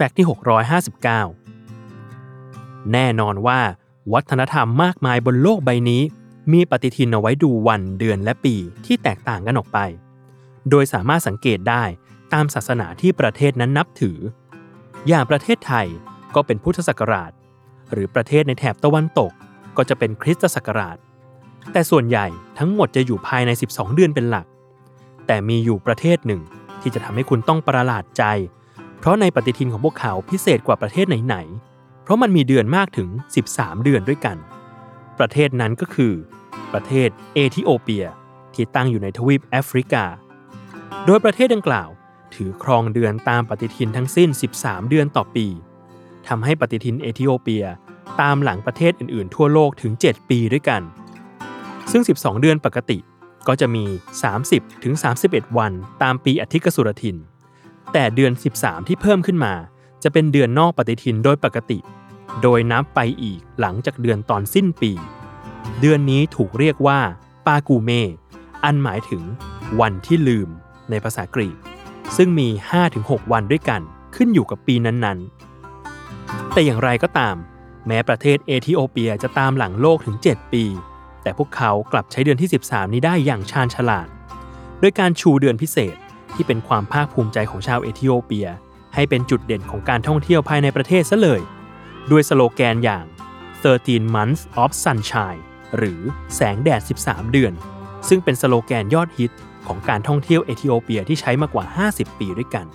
แฟกต์ที่ 659 แน่นอนว่าวัฒนธรรมมากมายบนโลกใบนี้ มีปฏิทินเอาไว้ดูวันเดือนและปีที่แตกต่างกันออกไป โดยสามารถสังเกตได้ตามศาสนาที่ประเทศนั้นนับถือ อย่างประเทศไทยก็เป็นพุทธศักราช หรือประเทศในแถบตะวันตกก็จะเป็นคริสตศักราช แต่ส่วนใหญ่ทั้งหมดจะอยู่ภายใน 12 เดือนเป็นหลัก แต่มีอยู่ประเทศหนึ่งที่จะทำให้คุณต้องประหลาดใจ เพราะในปฏิทินของพวกเขาพิเศษกว่าประเทศไหนๆ เพราะมันมีเดือนมากถึง 13 เดือนด้วยกัน ประเทศนั้นก็คือ ประเทศเอธิโอเปีย ที่ตั้งอยู่ในทวีปแอฟริกา โดยประเทศดังกล่าว ถือครองเดือนตามปฏิทินทั้งสิ้น 13 เดือนต่อปีทำให้ปฏิทินเอธิโอเปียตามหลังประเทศอื่นๆ ทั่วโลกถึง 7 ปีด้วยกัน ซึ่ง 12 เดือนปกติก็จะมี 30-31 วันตามปีอธิกสุรทิน แต่เดือน 13 ที่เพิ่มขึ้นมา จะเป็นเดือนนอกปฏิทินโดยปกติ โดยนับไปอีกหลังจากเดือนตอนสิ้นปี เดือนนี้ถูกเรียกว่า ปากูเม อันหมายถึง วันที่ลืม ในภาษากรีก ซึ่งมี 5-6 วันด้วยกันขึ้นอยู่กับปีนั้นๆ แต่อย่างไรก็ตาม แม้ประเทศเอธิโอเปียจะตามหลังโลกถึง 7 ปี แต่พวกเขากลับใช้เดือนที่ 13 นี้ได้อย่างชาญฉลาด โดยการชูเดือนพิเศษ ที่เป็นความภาคภูมิใจของชาวเอธิโอเปีย ให้เป็นจุดเด่นของการท่องเที่ยวภายในประเทศซะเลย ด้วยสโลแกนอย่าง 13 months of sunshine หรือแสงแดด 13 เดือน ซึ่งเป็นสโลแกนยอดฮิตของการท่องเที่ยวเอธิโอเปียที่ใช้มากว่า 50 ปีด้วยกัน